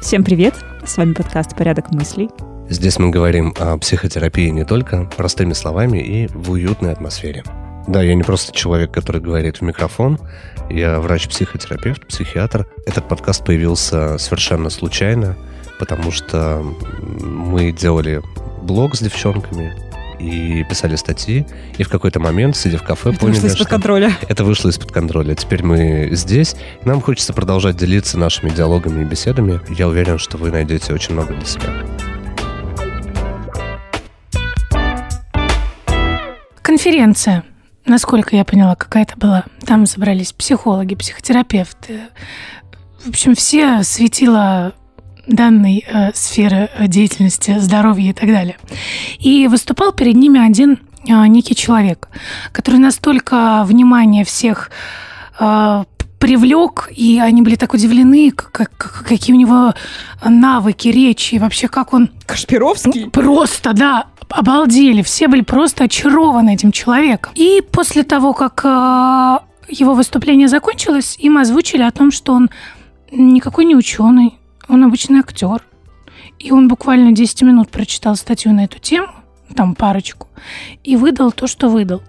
Всем привет! С вами подкаст «Порядок мыслей». Здесь мы говорим о психотерапии не только простыми словами и в уютной атмосфере. Да, я не просто человек, который говорит в микрофон. Я врач-психотерапевт, психиатр. Этот подкаст появился совершенно случайно, потому что мы делали блог с девчонками, и писали статьи, и в какой-то момент, сидя в кафе, это поняли, вышло из-под что контроля. это вышло из-под контроля. Теперь мы здесь, нам хочется продолжать делиться нашими диалогами и беседами. Я уверен, что вы найдете очень много для себя. Конференция, насколько я поняла, какая-то была. Там собрались психологи, психотерапевты. В общем, все светила данной э, сферы деятельности, здоровья и так далее. И выступал перед ними один э, некий человек, который настолько внимание всех э, привлек, и они были так удивлены, как, как- какие у него навыки речи, и вообще как он Кашпировский? Просто, да, обалдели. Все были просто очарованы этим человеком. И после того, как э, его выступление закончилось, им озвучили о том, что он никакой не ученый, он обычный актер. И он буквально 10 минут прочитал статью на эту тему, там парочку, и выдал то, что выдал.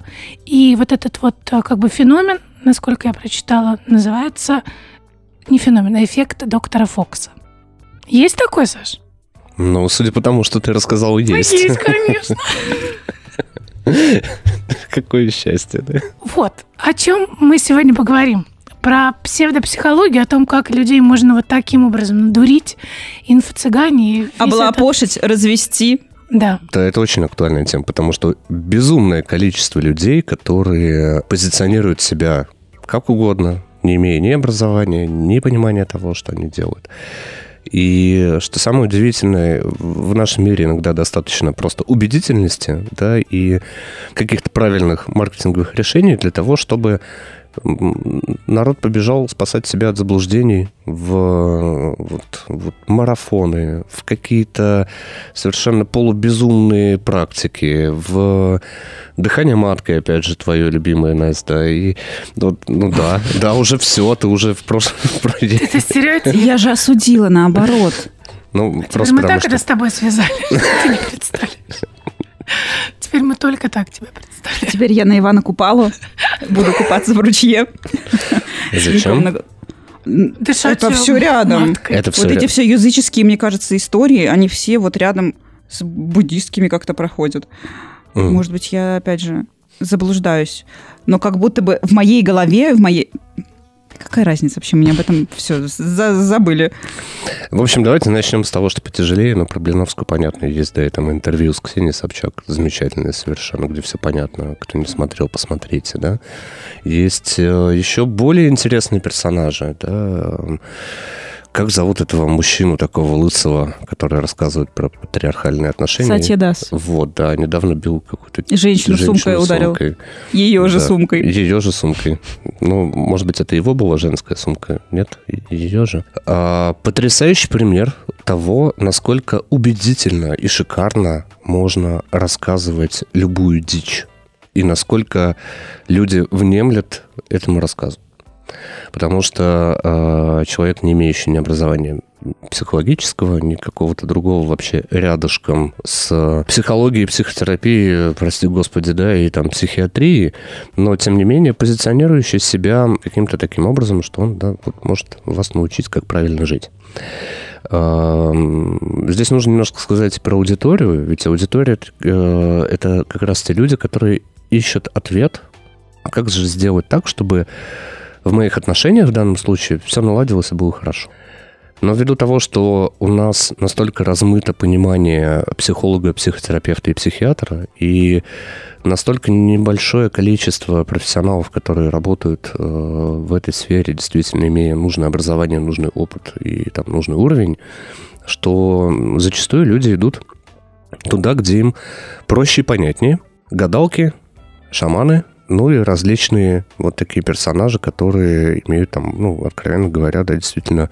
И вот этот вот э, как бы феномен, насколько я прочитала, называется не феномен, а эффект доктора Фокса. Есть такой, Саш? Ну, судя по тому, что ты рассказал, есть. Есть, конечно. Какое счастье, да? Вот, о чем мы сегодня поговорим. Про псевдопсихологию, о том, как людей можно вот таким образом надурить, инфо-цыгане. и весь этот- Облапошить, развести. Да. Да, это очень актуальная тема, потому что безумное количество людей, которые позиционируют себя как угодно, не имея ни образования, ни понимания того, что они делают. И что самое удивительное, в нашем мире иногда достаточно просто убедительности, да, и каких-то правильных маркетинговых решений для того, чтобы народ побежал спасать себя от заблуждений в вот, вот марафоны, в какие-то совершенно полубезумные практики, в дыхание маткой, опять же, твое любимое, Настя, и вот, ну да, да, уже все, ты уже в прошлом... Это стереотип. Я же осудила наоборот. Ну, Теперь просто мы так это что... с тобой связали. Ты не представляешь. Теперь мы только так тебя представляем. Теперь я на Ивана Купалу буду купаться в ручье. Зачем? Дышать Это все рядом. маткой. Это все Вот эти все языческие, мне кажется, истории, они все вот рядом с буддистскими как-то проходят. Мгм. Может быть, я, опять же, заблуждаюсь. Но как будто бы в моей голове, в моей... Какая разница вообще? Мне об этом все забыли. В общем, давайте начнем с того, что потяжелее, но про Блиновскую понятно. Есть, и там интервью с Ксенией Собчак, замечательное совершенно, где все понятно. Кто не смотрел, посмотрите, да. Есть э, еще более интересные персонажи, да. Как зовут этого мужчину такого лысого, который рассказывает про патриархальные отношения? Сатья Дас. Вот, да, недавно бил какую-то Женщину сумкой ударил. сумкой. Ее же Да, сумкой. Ее же сумкой. Ну, может быть, это его была женская сумка. Нет, ее же. А, потрясающий пример того, насколько убедительно и шикарно можно рассказывать любую дичь. И насколько люди внемлят этому рассказу. Потому что э, человек, не имеющий ни образования психологического, ни какого-то другого вообще рядышком с психологией, психотерапией, прости господи, да, и там психиатрией, но, тем не менее, позиционирующий себя каким-то таким образом, что он, да, вот может вас научить, как правильно жить. Эм, Здесь нужно немножко сказать про аудиторию, ведь аудитория э, – это как раз те люди, которые ищут ответ, а как же сделать так, чтобы в моих отношениях в данном случае все наладилось и было хорошо. Но ввиду того, что у нас настолько размыто понимание психолога, психотерапевта и психиатра, и настолько небольшое количество профессионалов, которые работают э, в этой сфере, действительно имея нужное образование, нужный опыт и там нужный уровень, что зачастую люди идут туда, где им проще и понятнее. Гадалки, шаманы, ну и различные вот такие персонажи, которые имеют там, ну, откровенно говоря, да, действительно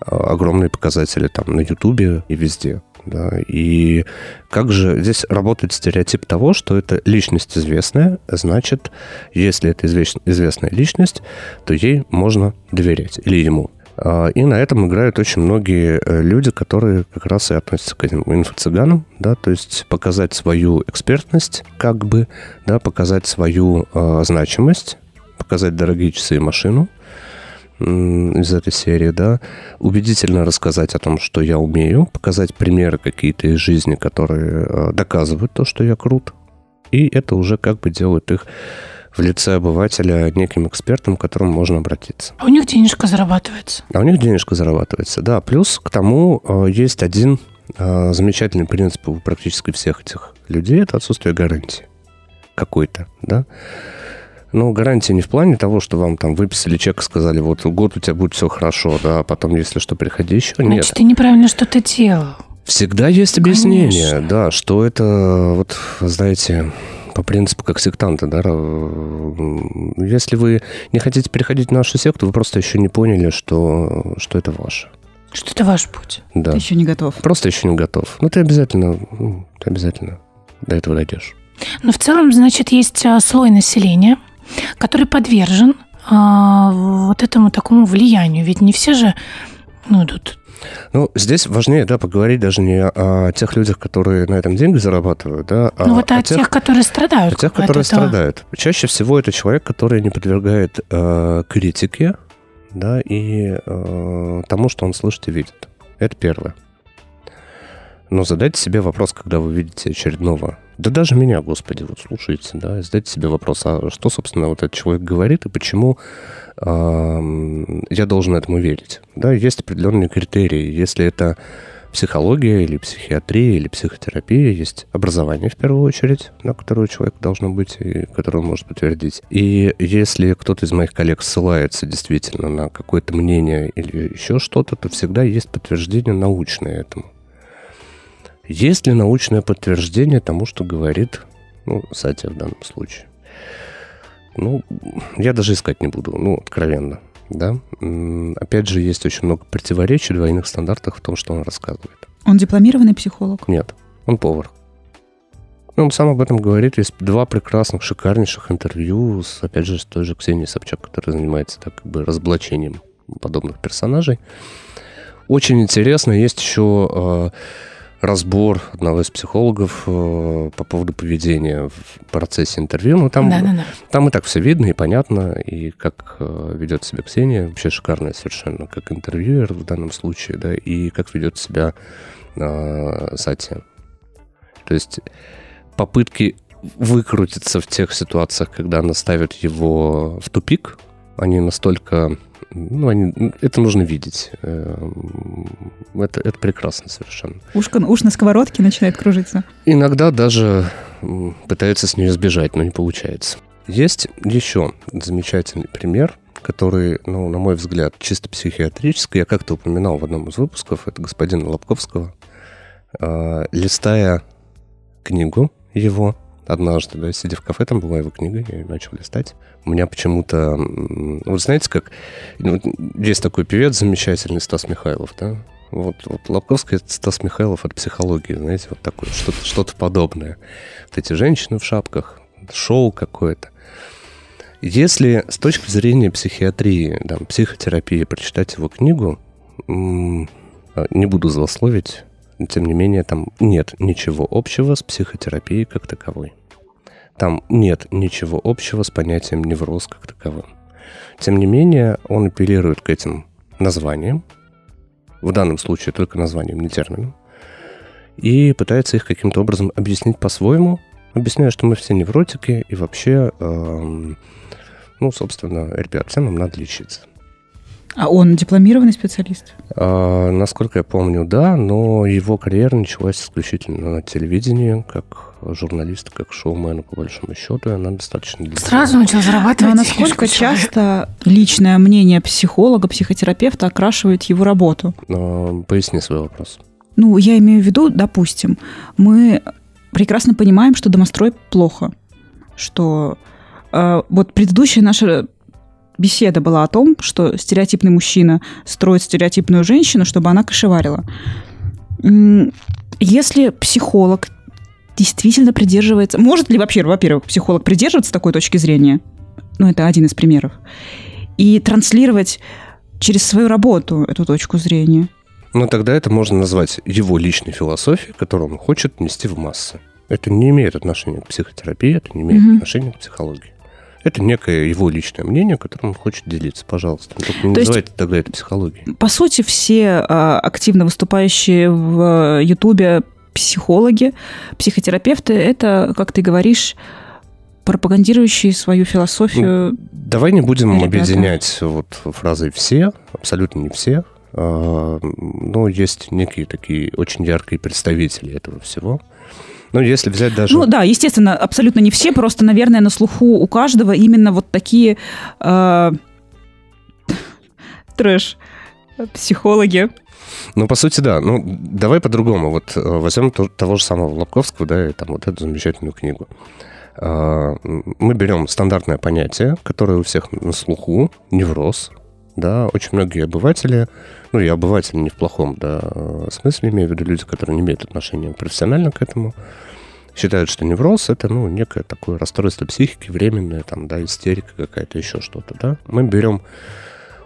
а, огромные показатели там на Ютубе и везде. Да, и как же здесь работает стереотип того, что это личность известная, значит, если это известная личность, то ей можно доверять или ему. А, и на этом играют очень многие э, люди, которые как раз и относятся к этим инфо-цыганам, да, то есть показать свою экспертность, как бы, да, показать свою э, значимость, показать дорогие часы и машину из этой серии, да, убедительно рассказать о том, что я умею, показать примеры какие-то из жизни, которые э, доказывают то, что я крут, и это уже как бы делает их в лице обывателя неким экспертом, к которому можно обратиться. А у них денежка зарабатывается. А у них денежка зарабатывается, да. Плюс к тому э, есть один э, замечательный принцип у практически всех этих людей – это отсутствие гарантии какой-то, да. Ну, гарантия не в плане того, что вам там выписали чек и сказали, вот год у тебя будет все хорошо, да, а потом, если что, приходи еще. Значит, Нет. ты неправильно что-то делал. Всегда есть объяснение, Конечно. да, что это, вот, знаете, по принципу как сектанты, да. Если вы не хотите переходить в нашу секту, вы просто еще не поняли, что, что это ваше. Что это ваш путь. Да. Ты еще не готов. Просто еще не готов. Ну, ты обязательно, ну, ты обязательно до этого дойдешь. Но в целом, значит, есть а, слой населения, который подвержен а, вот этому такому влиянию. Ведь не все же ну, идут ну, здесь важнее, да, поговорить даже не о тех людях, которые на этом деньги зарабатывают, да, а ну, вот о, о тех, тех, которые страдают. О тех, которые этого. страдают. Чаще всего это человек, который не подвергает э, критике, да, и э, тому, что он слышит и видит. Это первое. Но задайте себе вопрос, когда вы видите очередного да даже меня, господи, вот слушайте, да, задайте себе вопрос, а что, собственно, вот этот человек говорит и почему я должен этому верить? Да, есть определенные критерии. Если это психология или психиатрия или психотерапия, есть образование в первую очередь, на которое человек должно быть и которое он может подтвердить. И если кто-то из моих коллег ссылается действительно на какое-то мнение или еще что-то, то всегда есть подтверждение научное этому. Есть ли научное подтверждение тому, что говорит ну, Сатя в данном случае? Ну, я даже искать не буду, ну, откровенно, да. Опять же, есть очень много противоречий, двойных стандартов в том, что он рассказывает. Он дипломированный психолог? Нет, он повар. Он сам об этом говорит. Есть два прекрасных, шикарнейших интервью с, опять же, с той же Ксенией Собчак, которая занимается так как бы разоблачением подобных персонажей. Очень интересно. Есть еще разбор одного из психологов э, по поводу поведения в процессе интервью. Ну, там, да, да, да. там и так все видно и понятно, и как э, ведет себя Ксения, вообще шикарная совершенно, как интервьюер в данном случае, да, и как ведет себя э, Сатия. То есть попытки выкрутиться в тех ситуациях, когда она ставит его в тупик, они настолько ну, они, это нужно видеть. Эм, это, это прекрасно совершенно. Ушко, уж на сковородке начинает кружиться. Иногда даже пытаются с нее сбежать, но не получается. Есть еще замечательный пример, который, ну, на мой взгляд, чисто психиатрический. Я как-то упоминал в одном из выпусков, это господина Лобковского. Э, листая книгу его, однажды, да, сидя в кафе, там была его книга, я ее начал листать. У меня почему-то... Вот знаете, как... Ну, есть такой певец замечательный, Стас Михайлов, да? Вот, вот Лобковский Стас Михайлов от психологии, знаете, вот такое, что-то что подобное. Вот эти женщины в шапках, шоу какое-то. Если с точки зрения психиатрии, да, психотерапии прочитать его книгу, не буду злословить, тем не менее, там нет ничего общего с психотерапией как таковой. Там нет ничего общего с понятием невроз как таковым. Тем не менее, он апеллирует к этим названиям, в данном случае только названием, не термином, и пытается их каким-то образом объяснить по-своему, объясняя, что мы все невротики, и вообще, эм, ну, собственно, ребят, всем нам надо лечиться. А он дипломированный специалист? А, насколько я помню, да, но его карьера началась исключительно на телевидении, как журналист, как шоумен, по большому счету, и она достаточно длинная. Сразу начал зарабатывать. Но насколько часто личное мнение психолога, психотерапевта окрашивает его работу? А, поясни свой вопрос. Ну, я имею в виду, допустим, мы прекрасно понимаем, что домострой плохо, что э, вот предыдущая наша беседа была о том, что стереотипный мужчина строит стереотипную женщину, чтобы она кошеварила. Если психолог действительно придерживается... Может ли вообще, во-первых, психолог придерживаться такой точки зрения? Ну, это один из примеров. И транслировать через свою работу эту точку зрения. Ну, тогда это можно назвать его личной философией, которую он хочет нести в массы. Это не имеет отношения к психотерапии, это не имеет Мгм. отношения к психологии. Это некое его личное мнение, которым он хочет делиться. Пожалуйста. Ну, Только не То есть- называйте тогда это психологией. По сути, все а, активно выступающие в Ютубе психологи, психотерапевты, это, как ты говоришь, пропагандирующие свою философию. Давай не будем Ребята. объединять вот фразой «все», абсолютно не все. А, Но есть некие такие очень яркие представители этого всего. Ну, если взять даже... Ну да, естественно, абсолютно не все, просто, наверное, на слуху у каждого именно вот такие а, трэш психологи. Ну, по сути, да. Ну, давай по-другому. Вот э, возьмем то- того же самого Лобковского, да, и там вот эту замечательную книгу. М, Мы берем стандартное понятие, которое у всех на слуху, невроз, да, очень многие обыватели, ну, я обыватель не в плохом, да, э, смысле, имею в виду люди, которые не имеют отношения профессионально к этому, считают, что невроз это, ну, некое такое расстройство психики, временное, там, да, истерика какая-то, еще что-то, да. Мы берем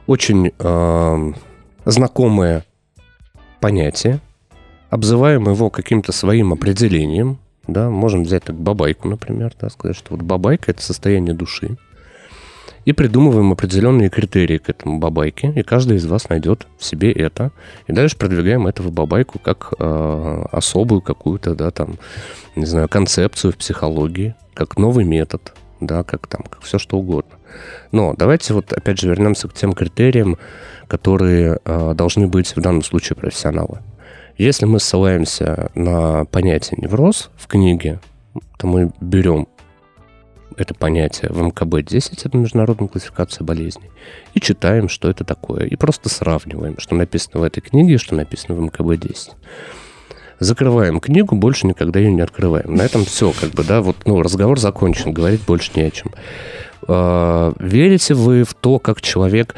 очень э, знакомое понятие, обзываем его каким-то своим определением, да, можем взять так бабайку, например, да, сказать, что вот бабайка – это состояние души, и придумываем определенные критерии к этому бабайке, и каждый из вас найдет в себе это, и дальше продвигаем этого бабайку как э, особую какую-то, да, там, не знаю, концепцию в психологии, как новый метод, да, как там, как все что угодно. Но давайте вот опять же вернемся к тем критериям, которые э, должны быть в данном случае профессионалы. Если мы ссылаемся на понятие невроз в книге, то мы берем это понятие в МКБ-10, это международная классификация болезней, и читаем, что это такое, и просто сравниваем, что написано в этой книге и что написано в МКБ-10. Закрываем книгу, больше никогда ее не открываем. На этом все, как бы, да, вот, ну, разговор закончен, говорить больше не о чем. А, Верите вы в то, как человек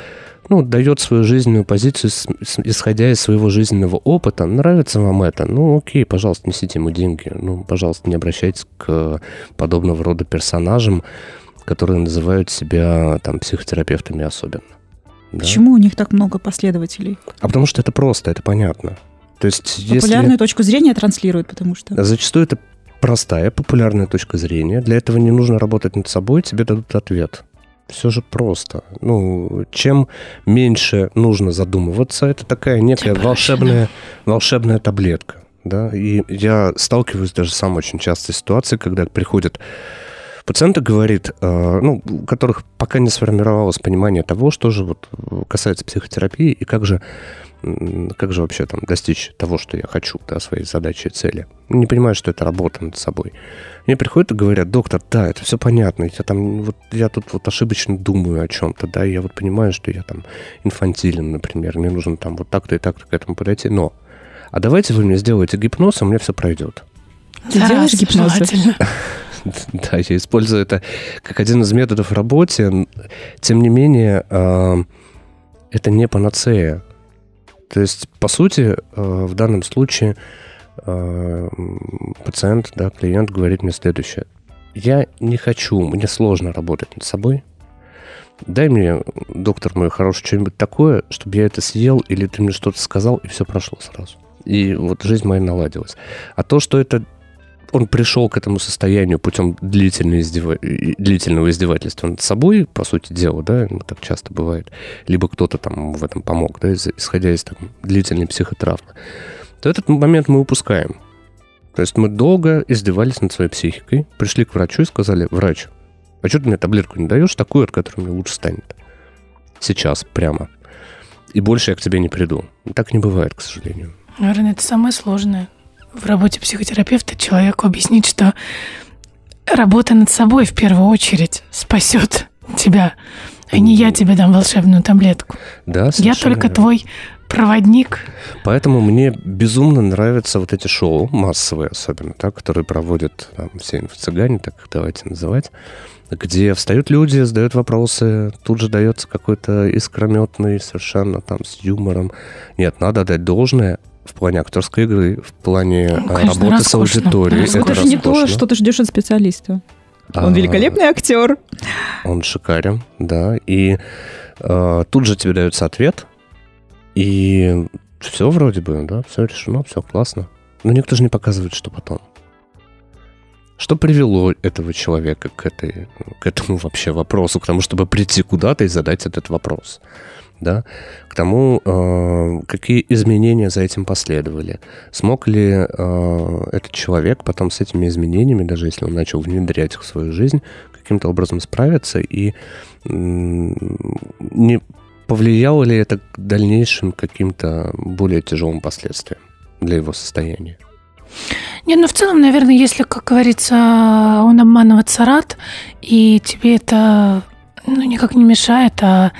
ну, дает свою жизненную позицию, с- с- исходя из своего жизненного опыта. Нравится вам это? Ну, окей, пожалуйста, несите ему деньги. Ну, пожалуйста, не обращайтесь к подобного рода персонажам, которые называют себя там психотерапевтами особенно. Да? Почему у них так много последователей? А потому что это просто, это понятно. То есть, если... Популярную точку зрения транслируют, потому что... Зачастую это простая, популярная точка зрения. Для этого не нужно работать над собой, тебе дадут ответ. Все же просто. Ну, чем меньше нужно задумываться, это такая некая проще, волшебная, волшебная таблетка. Да? И я сталкиваюсь даже сам очень часто с ситуацией, когда приходит пациент и говорит, э, ну, у которых пока не сформировалось понимание того, что же вот касается психотерапии и как же как же вообще там достичь того, что я хочу, да, своей задачи и цели. Не понимаю, что это работа над собой. Мне приходят и говорят, доктор, да, это все понятно, я там, вот, я тут вот ошибочно думаю о чем-то, да, я вот понимаю, что я там инфантилен, например, мне нужно там вот так-то и так-то к этому подойти, но а давайте вы мне сделаете гипноз, и у меня все пройдет. Ты делаешь гипноз? Да, я использую это как один из методов в работе. Тем не менее, э, это не панацея. То есть, по сути, э, в данном случае э, пациент, да, клиент говорит мне следующее. Я не хочу, мне сложно работать над собой. Дай мне, доктор мой хороший, что-нибудь такое, чтобы я это съел, или ты мне что-то сказал, и все прошло сразу. И вот жизнь моя наладилась. А то, что это он пришел к этому состоянию путем длительного, издева... длительного издевательства над собой, по сути дела, да, так часто бывает, либо кто-то там в этом помог, да, исходя из там, длительной психотравмы, то этот момент мы упускаем. То есть мы долго издевались над своей психикой, пришли к врачу и сказали, врач, а что ты мне таблетку не даешь, такую, от которой мне лучше станет? Сейчас, прямо. И больше я к тебе не приду. Так не бывает, к сожалению. Наверное, это самое сложное в работе психотерапевта человеку объяснить, что работа над собой в первую очередь спасет тебя, а не я тебе дам волшебную таблетку. Да, Я только верно. твой проводник. Поэтому мне безумно нравятся вот эти шоу, массовые особенно, да, которые проводят там, все инфо-цыгане, так их давайте называть, где встают люди, задают вопросы, тут же дается какой-то искрометный, совершенно там с юмором. Нет, надо дать должное. В плане актерской игры, в плане Ну, конечно, работы с аудиторией. Роскошно. Это Это же не то, что ты ждешь от специалиста. Он А, великолепный актер. Он шикарен, да. И э, тут же тебе дается ответ, и все вроде бы, да, все решено, все классно. Но никто же не показывает, что потом. Что привело этого человека к, этой, к этому вообще вопросу, к тому, чтобы прийти куда-то и задать этот вопрос? Да? К тому, э, какие изменения за этим последовали. Смог ли э, этот человек потом с этими изменениями, даже если он начал внедрять их в свою жизнь, каким-то образом справиться и м, не повлияло ли это к дальнейшим каким-то более тяжелым последствиям для его состояния? Нет, ну в целом, наверное, если, как говорится, он обманываться рад, и тебе это ну, никак не мешает, а,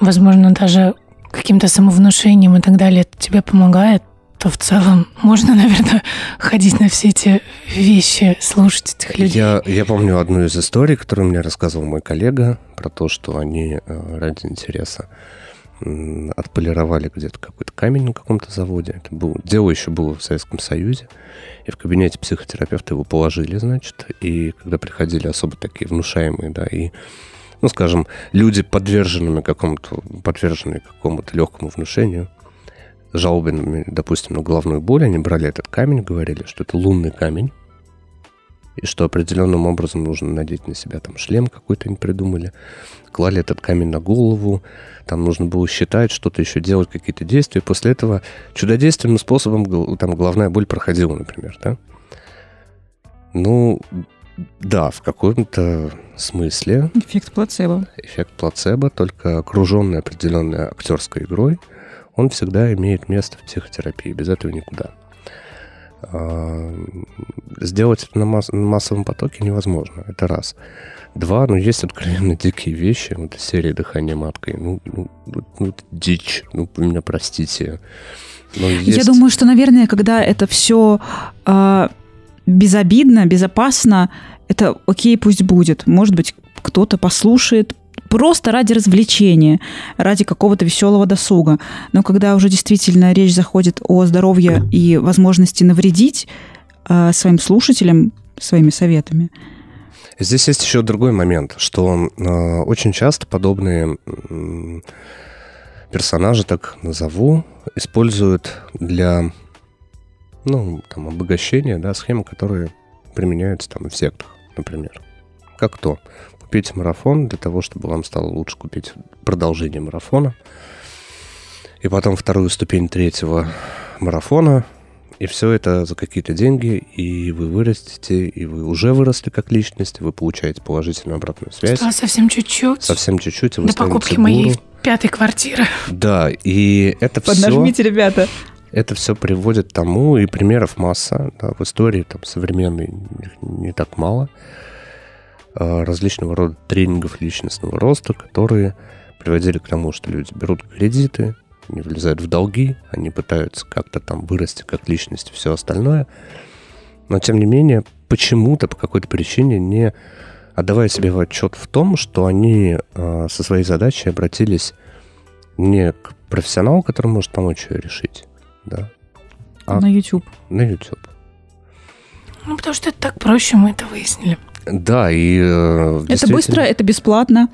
возможно, даже каким-то самовнушением и так далее это тебе помогает, то в целом можно, наверное, ходить на все эти вещи, слушать этих людей. Я, я помню одну из историй, которую мне рассказывал мой коллега, про то, что они э, ради интереса отполировали где-то какой-то камень на каком-то заводе. Это был, дело еще было в Советском Союзе. И в кабинете психотерапевта его положили, значит. И когда приходили особо такие внушаемые, да, и ну, скажем, люди, подверженными какому-то, подверженные какому-то легкому внушению, жалобами, допустим, на головную боль, они брали этот камень, говорили, что это лунный камень, и что определенным образом нужно надеть на себя там шлем какой-то они придумали, клали этот камень на голову, там нужно было считать, что-то еще делать, какие-то действия. После этого чудодейственным способом там головная боль проходила, например, да? Ну, да, в каком-то смысле Эффект плацебо. эффект плацебо, только окруженный определенной актерской игрой, он всегда имеет место в психотерапии. Без этого никуда. А, Сделать это на, масс- на массовом потоке невозможно. Это раз. Два, ну, есть откровенно дикие вещи. Вот из серии «Дыхание маткой». Ну, ну, ну, дичь. Ну, меня простите. Но Я есть- думаю, что, наверное, когда это все безобидно, безопасно, это окей, пусть будет. Может быть, кто-то послушает просто ради развлечения, ради какого-то веселого досуга. Но когда уже действительно речь заходит о здоровье и возможности навредить э, своим слушателям своими советами, Здесь есть еще другой момент, что э, очень часто подобные м, персонажи, так назову, используют для ну, там, обогащения да, схемы, которые применяются там в сектах, например. Как то? Купить марафон для того, чтобы вам стало лучше купить продолжение марафона, и потом вторую ступень третьего марафона, и все это за какие-то деньги, и вы вырастете, и вы уже выросли как личность, вы получаете положительную обратную связь. Осталось совсем чуть-чуть. Совсем чуть-чуть, До покупки моей гуру. пятой квартиры. Да, и это все, поднажмите, ребята. Это все приводит к тому, и примеров масса, да, в истории там современной не так мало, а, различного рода тренингов личностного роста, которые приводили к тому, что люди берут кредиты, не влезают в долги, они пытаются как-то там вырасти как личность и все остальное. Но, тем не менее, почему-то, по какой-то причине, не отдавая себе отчет в том, что они э, со своей задачей обратились не к профессионалу, который может помочь ее решить, да, А. На YouTube. на YouTube. Ну, потому что это так проще, мы это выяснили. Да, и... э, Это быстро, это бесплатно.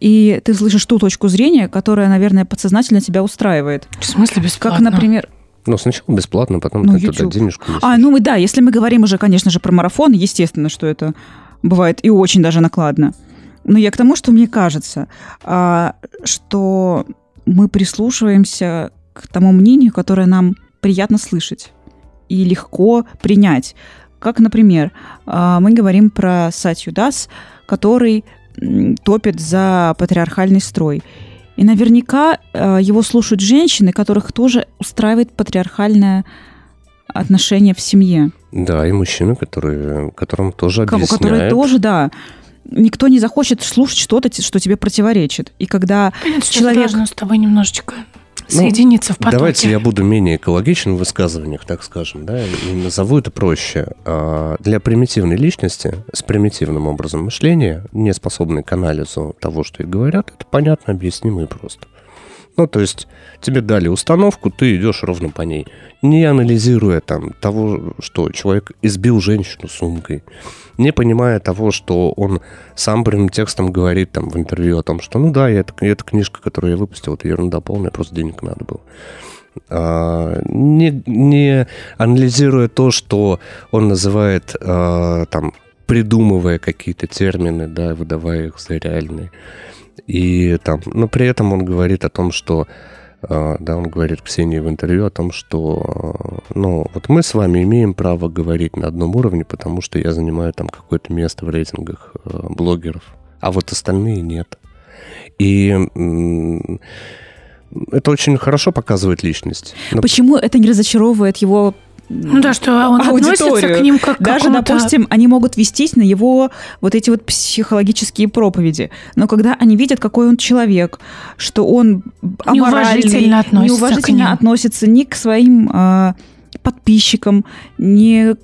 И ты слышишь ту точку зрения, которая, наверное, подсознательно тебя устраивает. В смысле Как, бесплатно? например... Ну, сначала бесплатно, потом Ну, ты туда YouTube. денежку несешь. А, ну и да, если мы говорим уже, конечно же, про марафон, естественно, что это бывает и очень даже накладно. Но я к тому, что мне кажется, а, что мы прислушиваемся к тому мнению, которое нам приятно слышать и легко принять. Как, например, а, мы говорим про Сатью Дас, который топит за патриархальный строй. И наверняка э, его слушают женщины, которых тоже устраивает патриархальное отношение в семье. Да, и мужчины, которые, которым тоже объясняют. Которые тоже, да. Никто не захочет слушать что-то, что тебе противоречит. И когда что человек- должно с тобой немножечко Ну, соединиться в потоке. Давайте я буду менее экологичен в высказываниях, так скажем, да, и назову это проще. А, Для примитивной личности с примитивным образом мышления, не способной к анализу того, что и говорят, это понятно, объяснимо и просто. Ну, то есть тебе дали установку, ты идешь ровно по ней, не анализируя там того, что человек избил женщину сумкой, не понимая того, что он сам прямым текстом говорит там в интервью о том, что ну да, это, эта книжка, которую я выпустил, это ерунда полная, просто денег надо было. А, не, не анализируя то, что он называет а, там придумывая какие-то термины, да, выдавая их за реальные. И там, но при этом он говорит о том, что а, да, он говорит Ксении в интервью о том, что, ну, вот мы с вами имеем право говорить на одном уровне, потому что я занимаю там какое-то место в рейтингах блогеров, а вот остальные нет. И это очень хорошо показывает личность. Но... Почему это не разочаровывает его ну да, что он аудиторию. относится к ним как к Даже, допустим, они могут вестись на его вот эти вот психологические проповеди. Но когда они видят, какой он человек, что он неуважительно относится, неуважительно относится ни к своим э, подписчикам, ни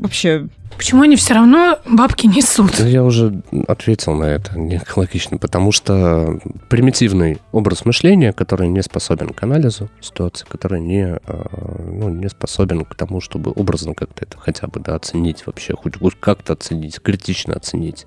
вообще Почему они все равно бабки несут? Я уже ответил на это не экологично, потому что примитивный образ мышления, который не способен к анализу ситуации, который не, а, ну, не способен к тому, чтобы образно как-то это хотя бы да, оценить вообще, хоть как-то оценить, критично оценить.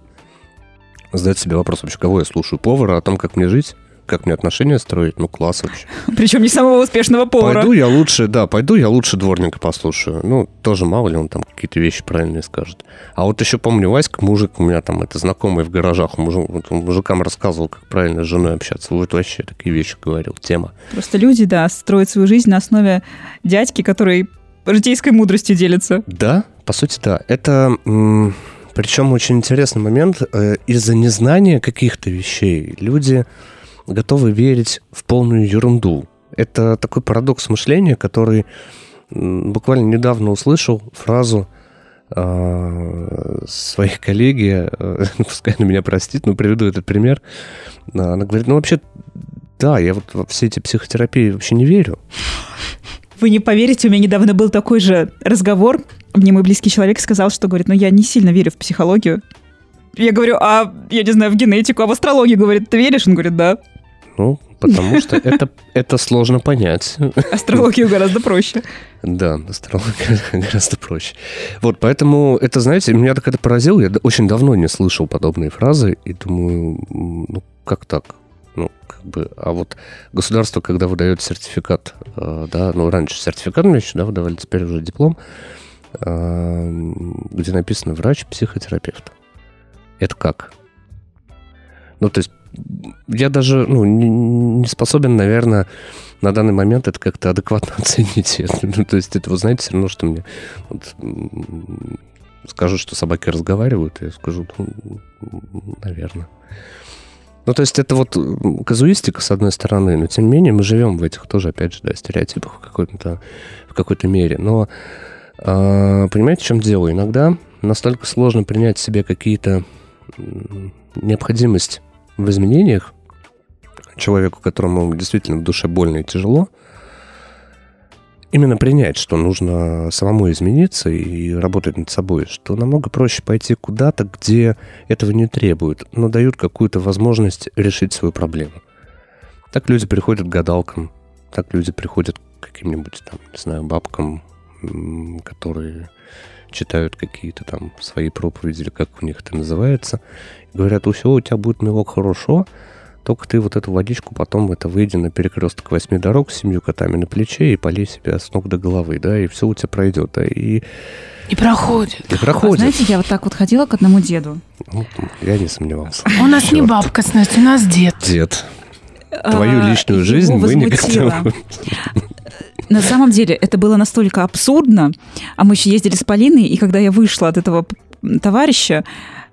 Задать себе вопрос вообще, кого я слушаю, повара, о том, как мне жить, как мне отношения строить, ну класс вообще. Причем не самого успешного повара. Пойду я лучше, да, пойду я лучше дворника послушаю. Ну, тоже мало ли он там какие-то вещи правильные скажет. А вот еще помню, Васька, мужик у меня там, это знакомый в гаражах, мужик, мужикам рассказывал, как правильно с женой общаться. Вот вообще такие вещи говорил, тема. Просто люди, да, строят свою жизнь на основе дядьки, который житейской мудростью делится. Да, по сути, да. Это... Причем очень интересный момент. Э, из-за незнания каких-то вещей люди готовы верить в полную ерунду. Это такой парадокс мышления, который буквально недавно услышал фразу э, своих коллеги, э, пускай она меня простит, но приведу этот пример. Она говорит, ну вообще, да, я вот во все эти психотерапии вообще не верю. Вы не поверите, у меня недавно был такой же разговор. Мне мой близкий человек сказал, что говорит, ну я не сильно верю в психологию. Я говорю, а я не знаю, в генетику, а в астрологию, говорит, ты веришь? Он говорит, да. Ну, потому что это, это сложно понять. Астрологию гораздо проще. Да, астрология гораздо проще. Вот, поэтому это, знаете, меня так это поразило. Я очень давно не слышал подобные фразы и думаю, ну, как так? Ну, как бы, а вот государство, когда выдает сертификат, э, да, ну, раньше сертификат мне еще, да, выдавали, теперь уже диплом, э, где написано врач-психотерапевт. Это как? Ну, то есть я даже ну, не способен, наверное, на данный момент это как-то адекватно оценить. ну, то есть это, вы знаете, все равно, что мне вот, скажут, что собаки разговаривают, я скажу, ну, наверное. Ну, то есть это вот казуистика, с одной стороны, но тем не менее мы живем в этих тоже, опять же, да, стереотипах в какой-то, в какой-то мере. Но э, понимаете, в чем дело? Иногда настолько сложно принять себе какие-то необходимость в изменениях, человеку, которому действительно в душе больно и тяжело, именно принять, что нужно самому измениться и работать над собой, что намного проще пойти куда-то, где этого не требуют, но дают какую-то возможность решить свою проблему. Так люди приходят к гадалкам, так люди приходят к каким-нибудь, там, не знаю, бабкам, которые читают какие-то там свои проповеди, или как у них это называется, и говорят, все, у тебя будет милок хорошо, только ты вот эту водичку потом это выйди на перекресток восьми дорог с семью котами на плече и полей себя с ног до головы, да, и все у тебя пройдет, да, и... И проходит. И проходит. А знаете, я вот так вот ходила к одному деду. Ну, я не сомневался. У нас Черт. не бабка, Настя, у нас дед. Дед. Твою а, личную жизнь мы не готовы. На самом деле это было настолько абсурдно. А мы еще ездили с Полиной, и когда я вышла от этого товарища,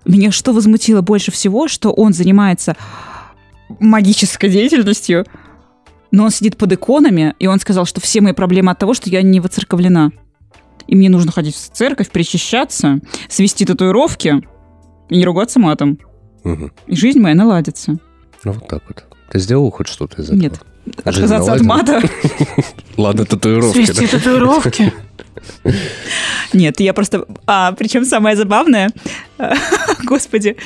меня что возмутило больше всего, что он занимается магической деятельностью, но он сидит под иконами, и он сказал, что все мои проблемы от того, что я не воцерковлена. И мне нужно ходить в церковь, причащаться, свести татуировки и не ругаться матом. Угу. И жизнь моя наладится. Ну, вот так вот. Ты сделал хоть что-то из этого? Нет. Отказаться от мата. Ладно, татуировки. Свести татуировки. Нет, я просто... А, причем самое забавное, господи,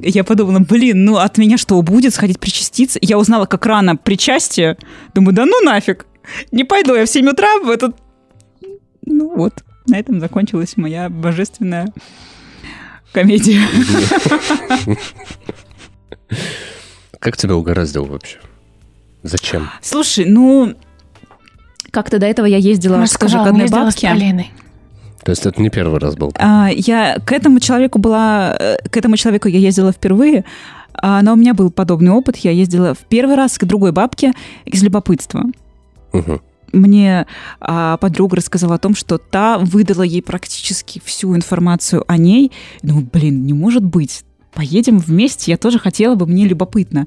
я подумала, блин, ну от меня что, будет сходить причаститься? Я узнала, как рано причастие. Думаю, да ну нафиг, не пойду я в 7 утра в этот... Ну вот, на этом закончилась моя божественная комедия. Как тебя угораздило вообще? Зачем? Слушай, ну, как-то до этого я ездила Она тоже сказала, к одной с бабке. Полиной. То есть это не первый раз был? А, я к этому человеку была, э, к этому человеку я ездила впервые, а, но у меня был подобный опыт. Я ездила в первый раз к другой бабке из любопытства. Мгм. Мне а, подруга рассказала о том, что та выдала ей практически всю информацию о ней. Думаю, блин, не может быть. Поедем вместе, я тоже хотела бы, мне любопытно.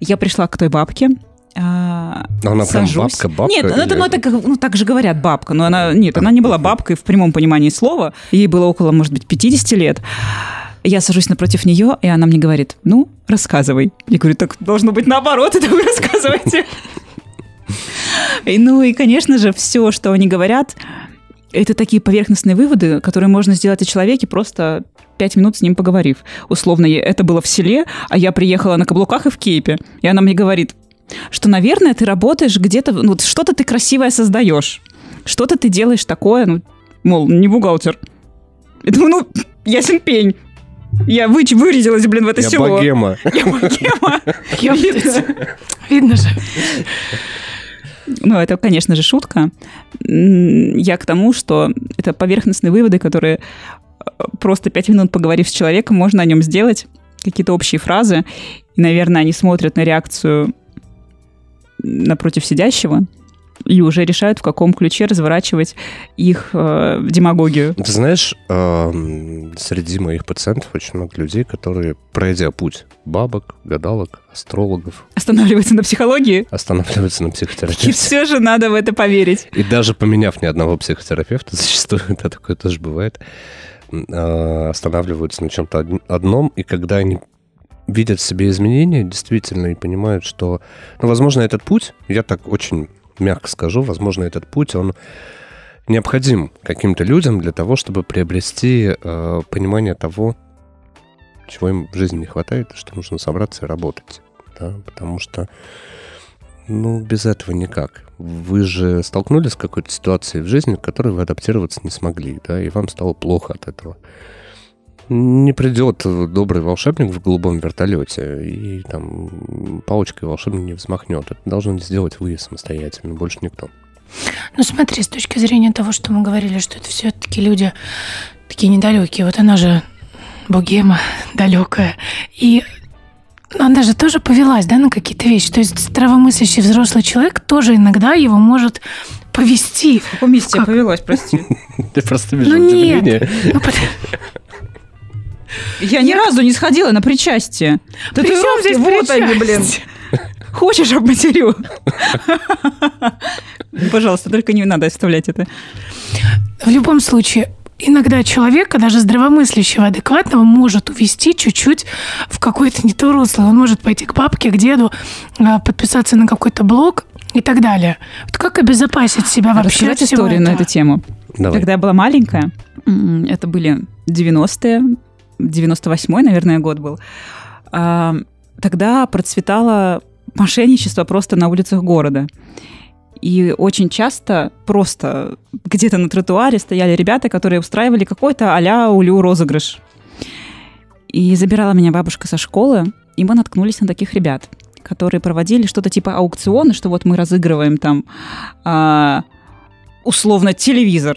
Я пришла к той бабке. А, Но она прям сажусь. бабка-бабка Нет, ну, или- это, ну, это как- ну, так же говорят бабка, но она, нет, она не была бабкой в прямом понимании слова. Ей было около, может быть, 50 лет. Я сажусь напротив нее, и она мне говорит, ну, рассказывай. Я говорю, так должно быть наоборот, это вы рассказываете. И, ну и, конечно же, все, что они говорят, это такие поверхностные выводы, которые можно сделать о человеке, просто пять минут с ним поговорив. Условно, это было в селе, а я приехала на каблуках и в кейпе. И она мне говорит, что, наверное, ты работаешь где-то, ну, вот что-то ты красивое создаешь, что-то ты делаешь такое, ну, мол, не бухгалтер. Я думаю, ну, ясен пень. Я вы, вырядилась, блин, в это Я село. богема. Я богема. Ёптать. Видно же. Ну, это, конечно же, шутка. Я к тому, что это поверхностные выводы, которые э, просто пять минут поговорив с человеком, можно о нем сделать, какие-то общие фразы. И, наверное, они смотрят на реакцию напротив сидящего и уже решают, в каком ключе разворачивать их э, демагогию. Ты знаешь, эм, среди моих пациентов очень много людей, которые, пройдя путь бабок, гадалок, астрологов, Останавливаться на психологии. останавливаются на И психотерапевте. все же надо в это поверить. И даже поменяв ни одного психотерапевта, зачастую да, такое тоже бывает, э, останавливаются на чем-то од- одном, и когда они видят в себе изменения, действительно, и понимают, что, ну, возможно, этот путь, я так очень мягко скажу, возможно, этот путь, он необходим каким-то людям для того, чтобы приобрести э, понимание того, чего им в жизни не хватает, что нужно собраться и работать. Да? Потому что, ну, без этого никак. Вы же столкнулись с какой-то ситуацией в жизни, к которой вы адаптироваться не смогли, да, и вам стало плохо от этого. Не придет добрый волшебник в голубом вертолете и там палочкой волшебно не взмахнет. Это должны сделать вы самостоятельно, больше никто. Ну смотри, с точки зрения того, что мы говорили, что это все-таки люди такие недалекие. Вот она же богема далекая. И она же тоже повелась, да, на какие-то вещи. То есть здравомыслящий взрослый человек тоже иногда его может повести. В каком месте я Как? повелась, прости? Ты просто вижу Ну нет. Ну, Я ни разу не сходила на причастие. Татуировки, здесь вот они, блин. Хочешь, обматерю? Пожалуйста, только не надо оставлять это. В любом случае, иногда человека, даже здравомыслящего, адекватного, может увести чуть-чуть в какое-то не то русло. Он может пойти к папке, к деду, а, подписаться на какой-то блог и так далее. Вот как обезопасить себя вообще от Рассказать всего историю на этого? эту тему. Давай. Когда я была маленькая, это были 90-е, 98-й, наверное, год был, а, тогда процветало мошенничество просто на улицах города. И очень часто просто где-то на тротуаре стояли ребята, которые устраивали какой-то а-ля улю розыгрыш. И забирала меня бабушка со школы, и мы наткнулись на таких ребят, которые проводили что-то типа аукциона, что вот мы разыгрываем там а, условно телевизор.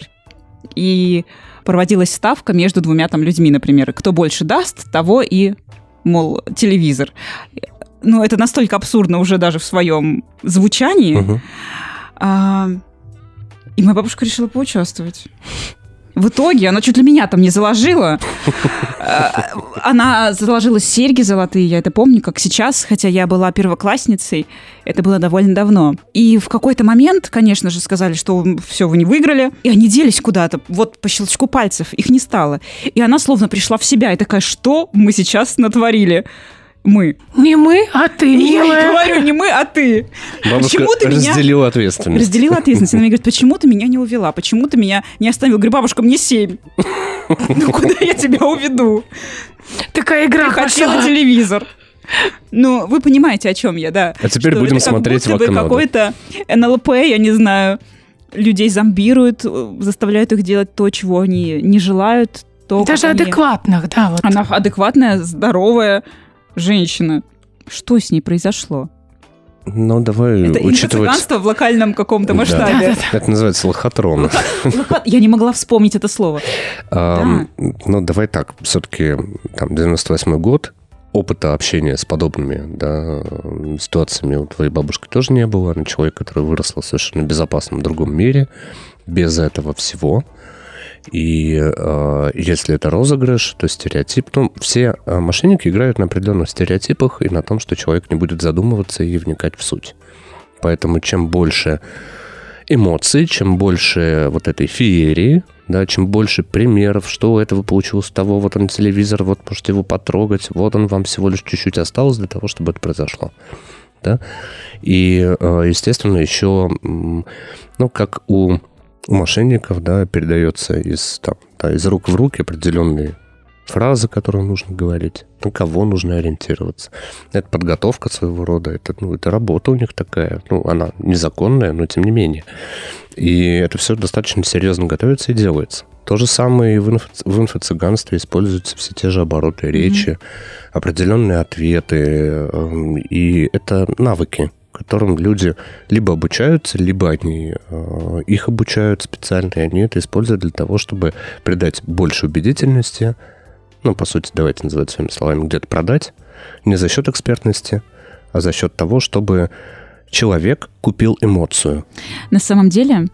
И проводилась ставка между двумя там людьми, например. Кто больше даст, того и, мол, телевизор. Ну, это настолько абсурдно уже даже в своем звучании. Мгм. А, и моя бабушка решила поучаствовать. В итоге она чуть ли меня там не заложила. А, Она заложила серьги золотые, я это помню, как сейчас, хотя я была первоклассницей, это было довольно давно. И в какой-то момент, конечно же, сказали, что все, вы не выиграли, и они делись куда-то, вот по щелчку пальцев, их не стало. И она словно пришла в себя и такая, что мы сейчас натворили? Мы. Не мы, а ты, И я милая. говорю, не мы, а ты. Бабушка Почему ты меня- разделила ответственность. Разделила ответственность. Она мне говорит, почему ты меня не увела? Почему ты меня не остановил? Говорю, бабушка, мне семь. Ну куда я тебя уведу? Такая игра Ты хотела телевизор. Ну, вы понимаете, о чем я, да. А теперь Что будем это как смотреть будто в бы окно, да. какой-то НЛП, я не знаю, людей зомбируют, заставляют их делать то, чего они не желают. То, Даже как они- адекватных, да, вот. Она адекватная, здоровая женщина. Что с ней произошло? Ну, давай Это учитывать... инфо-цыганство в локальном каком-то Да. масштабе. Да-да-да. Это называется лохотрон. Лока- Я не могла вспомнить это слово. Ну, давай так, все-таки там 98 год, опыта общения с подобными да, ситуациями у твоей бабушки тоже не было. Она человек, который выросла в совершенно безопасном другом мире, без этого всего. И э, если это розыгрыш, то стереотип. Ну, все э, мошенники играют на определенных стереотипах и на том, что человек не будет задумываться и вникать в суть. Поэтому чем больше эмоций, чем больше вот этой феерии, да, чем больше примеров, что у этого получилось того, вот он телевизор, вот можете его потрогать, вот он вам всего лишь чуть-чуть осталось для того, чтобы это произошло. Да? И, э, естественно, еще, ну, как у, у мошенников, да, передается из, там, да, из рук в руки определенные фразы, которые нужно говорить, на кого нужно ориентироваться. Это подготовка своего рода, это, ну, это работа у них такая. Ну, она незаконная, но тем не менее. И это все достаточно серьезно готовится и делается. То же самое и в, в инфо-цыганстве используются все те же обороты речи, определенные ответы. эм, И это навыки, которым люди либо обучаются, либо они э, их обучают специально, и они это используют для того, чтобы придать больше убедительности, ну, по сути, давайте называть своими словами, где-то продать, не за счет экспертности, а за счет того, чтобы человек купил эмоцию. На самом деле,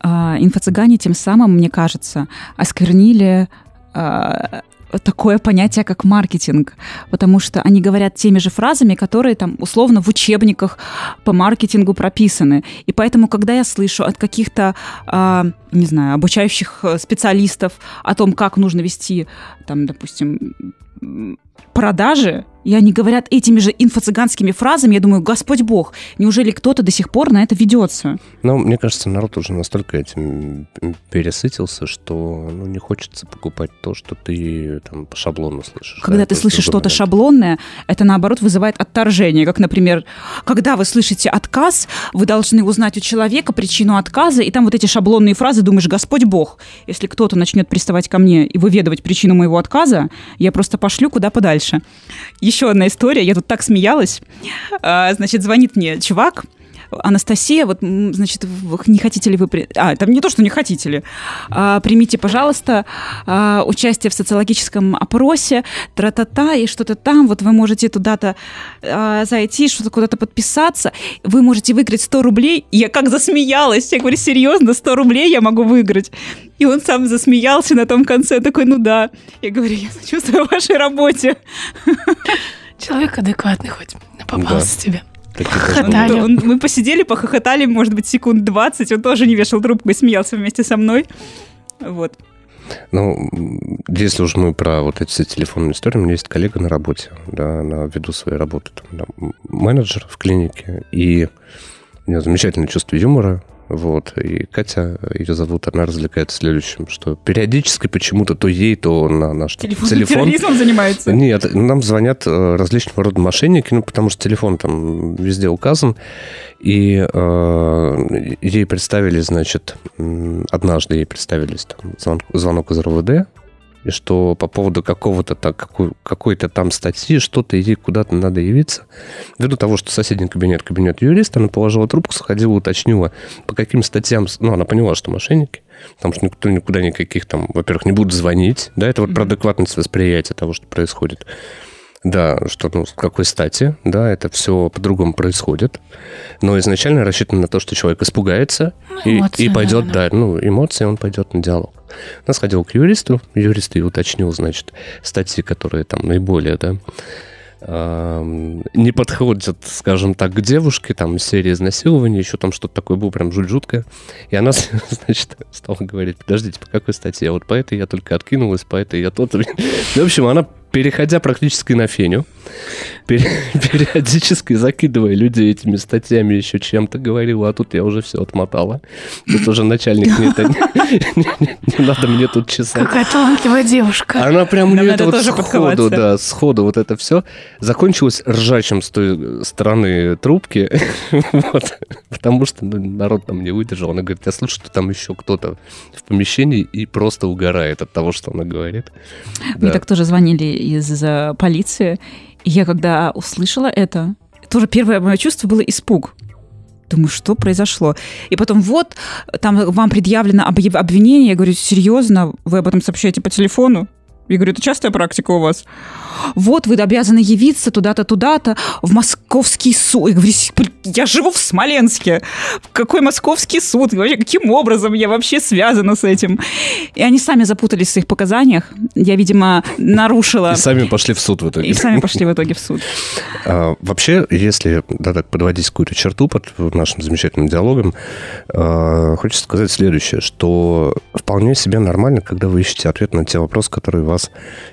а, инфо-цыгане тем самым, мне кажется, осквернили а, такое понятие, как маркетинг, потому что они говорят теми же фразами, которые там условно в учебниках по маркетингу прописаны. И поэтому, когда я слышу от каких-то, а, не знаю, обучающих э, специалистов о том, как нужно вести, там, допустим, продажи, и они говорят этими же инфо-цыганскими фразами, я думаю, Господь Бог, неужели кто-то до сих пор на это ведется? Но мне кажется, народ уже настолько этим пересытился, что ну, не хочется покупать то, что ты там по шаблону слышишь. Когда да, ты то, слышишь что что-то говорят. шаблонное, это наоборот вызывает отторжение. Как, например, когда вы слышите отказ, вы должны узнать у человека причину отказа, и там вот эти шаблонные фразы, думаешь, Господь Бог, если кто-то начнет приставать ко мне и выведывать причину моего отказа, я просто пошлю куда подальше. Еще одна история, я тут так смеялась. А, Значит, звонит мне чувак, Анастасия, вот, значит, вы- не хотите ли вы... при- А, там не то, что не хотите ли. А, примите, пожалуйста, а, участие в социологическом опросе, тра-та-та, и что-то там, вот вы можете туда-то а, зайти, что-то куда-то подписаться, вы можете выиграть 100 рублей. Я как засмеялась, я говорю, серьезно, 100 рублей я могу выиграть. И он сам засмеялся на том конце, такой, ну да. Я говорю, я сочувствую вашей работе. Человек адекватный хоть попался тебе. Хохотали. Он- мы посидели, похохотали, может быть, секунд 20, он тоже не вешал трубку и смеялся вместе со мной. Вот. Ну, если уж мы про вот эти все телефонные истории, у меня есть коллега на работе, да, она ввиду своей работы, там, да, менеджер в клинике, и у нее замечательное чувство юмора, вот, и Катя, ее зовут, она развлекается следующим, что периодически почему-то то ей, то на наш Телефон, телефон терроризмом занимается. Нет, нам звонят э, различного рода мошенники, ну, потому что телефон там везде указан. И э, ей представили, значит, однажды ей представились там звон- звонок из РОВД, и что по поводу какого-то так, какой, какой-то там статьи, что-то ей куда-то надо явиться. Ввиду того, что соседний кабинет, кабинет юриста, она положила трубку, сходила, уточнила, по каким статьям... Ну, она поняла, что мошенники, потому что никто никуда никаких там, во-первых, не будет звонить, да, это вот про Мгм. адекватность восприятия того, что происходит. Да, что, ну, с какой стати, да, это все по-другому происходит. Но изначально рассчитано на то, что человек испугается Ну, и, эмоции, и пойдет, да, да, ну, эмоции, он пойдет на диалог. Она сходила к юристу, юрист и уточнил, значит, статьи, которые там наиболее, да, не подходят, скажем так, к девушке, там, серии изнасилования, еще там что-то такое было прям жуть жуткое. И она, значит, стала говорить, подождите, по какой статье? Вот по этой я только откинулась, по этой я тот. В общем, она переходя практически на феню, периодически закидывая людей этими статьями еще чем-то говорила, а тут я уже все отмотала. Тут уже начальник нет, не надо мне тут чесать. Какая талантливая девушка. Она прям у нее это вот сходу, да, сходу вот это все закончилось ржачем с той стороны трубки, вот, потому что ну, народ там не выдержал. Она говорит, я слышу, что там еще кто-то в помещении и просто угорает от того, что она говорит. Мне так тоже звонили из полиции, и я когда услышала это, тоже первое мое чувство было испуг. Думаю, что произошло? И потом вот, там вам предъявлено обвинение. Я говорю, серьезно? Вы об этом сообщаете по телефону? Я говорю, это частая практика у вас? Вот, вы обязаны явиться туда-то, туда-то, в московский суд. Я говорю, я живу в Смоленске. Какой московский суд? Вообще, каким образом я вообще связана с этим? И они сами запутались в своих показаниях. Я, видимо, нарушила... И сами пошли в суд в итоге. И сами пошли в итоге в суд. А, вообще, если да, так подводить какую-то черту под нашим замечательным диалогом, а, хочется сказать следующее, что вполне себе нормально, когда вы ищете ответ на те вопросы, которые вас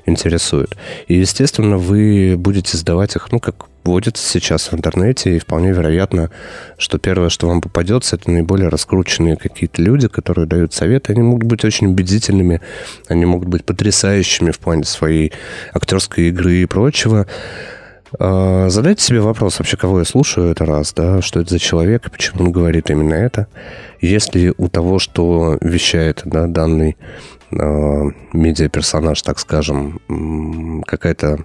интересуют. И, естественно, вы будете задавать их, ну, как вводится сейчас в интернете, и вполне вероятно, что первое, что вам попадется, это наиболее раскрученные какие-то люди, которые дают советы. Они могут быть очень убедительными, они могут быть потрясающими в плане своей актерской игры и прочего. А, задайте себе вопрос, вообще, кого я слушаю, это раз, да, что это за человек, почему он говорит именно это. Если у того, что вещает да, данный э, медиаперсонаж, так скажем, какая-то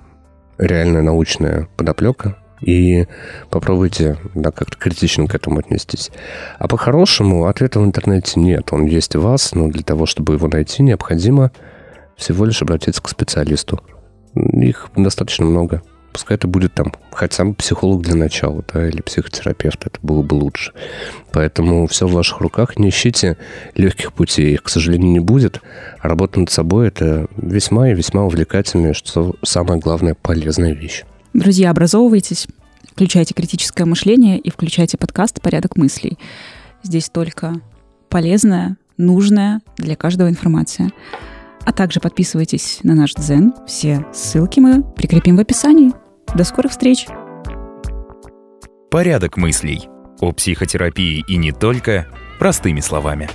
реальная научная подоплека, и попробуйте да, как-то критично к этому отнестись. А по-хорошему ответа в интернете нет. Он есть у вас, но для того, чтобы его найти, необходимо всего лишь обратиться к специалисту. Их достаточно много. Пускай это будет там хотя бы психолог для начала, да, или психотерапевт, это было бы лучше. Поэтому все в ваших руках, не ищите легких путей, их, к сожалению, не будет. А работа над собой – это весьма и весьма увлекательная, что самое главное, полезная вещь. Друзья, образовывайтесь, включайте критическое мышление и включайте подкаст «Порядок мыслей». Здесь только полезная, нужная для каждого информация. А также подписывайтесь на наш Дзен. Все ссылки мы прикрепим в описании. До скорых встреч! Порядок мыслей. О психотерапии и не только, простыми словами.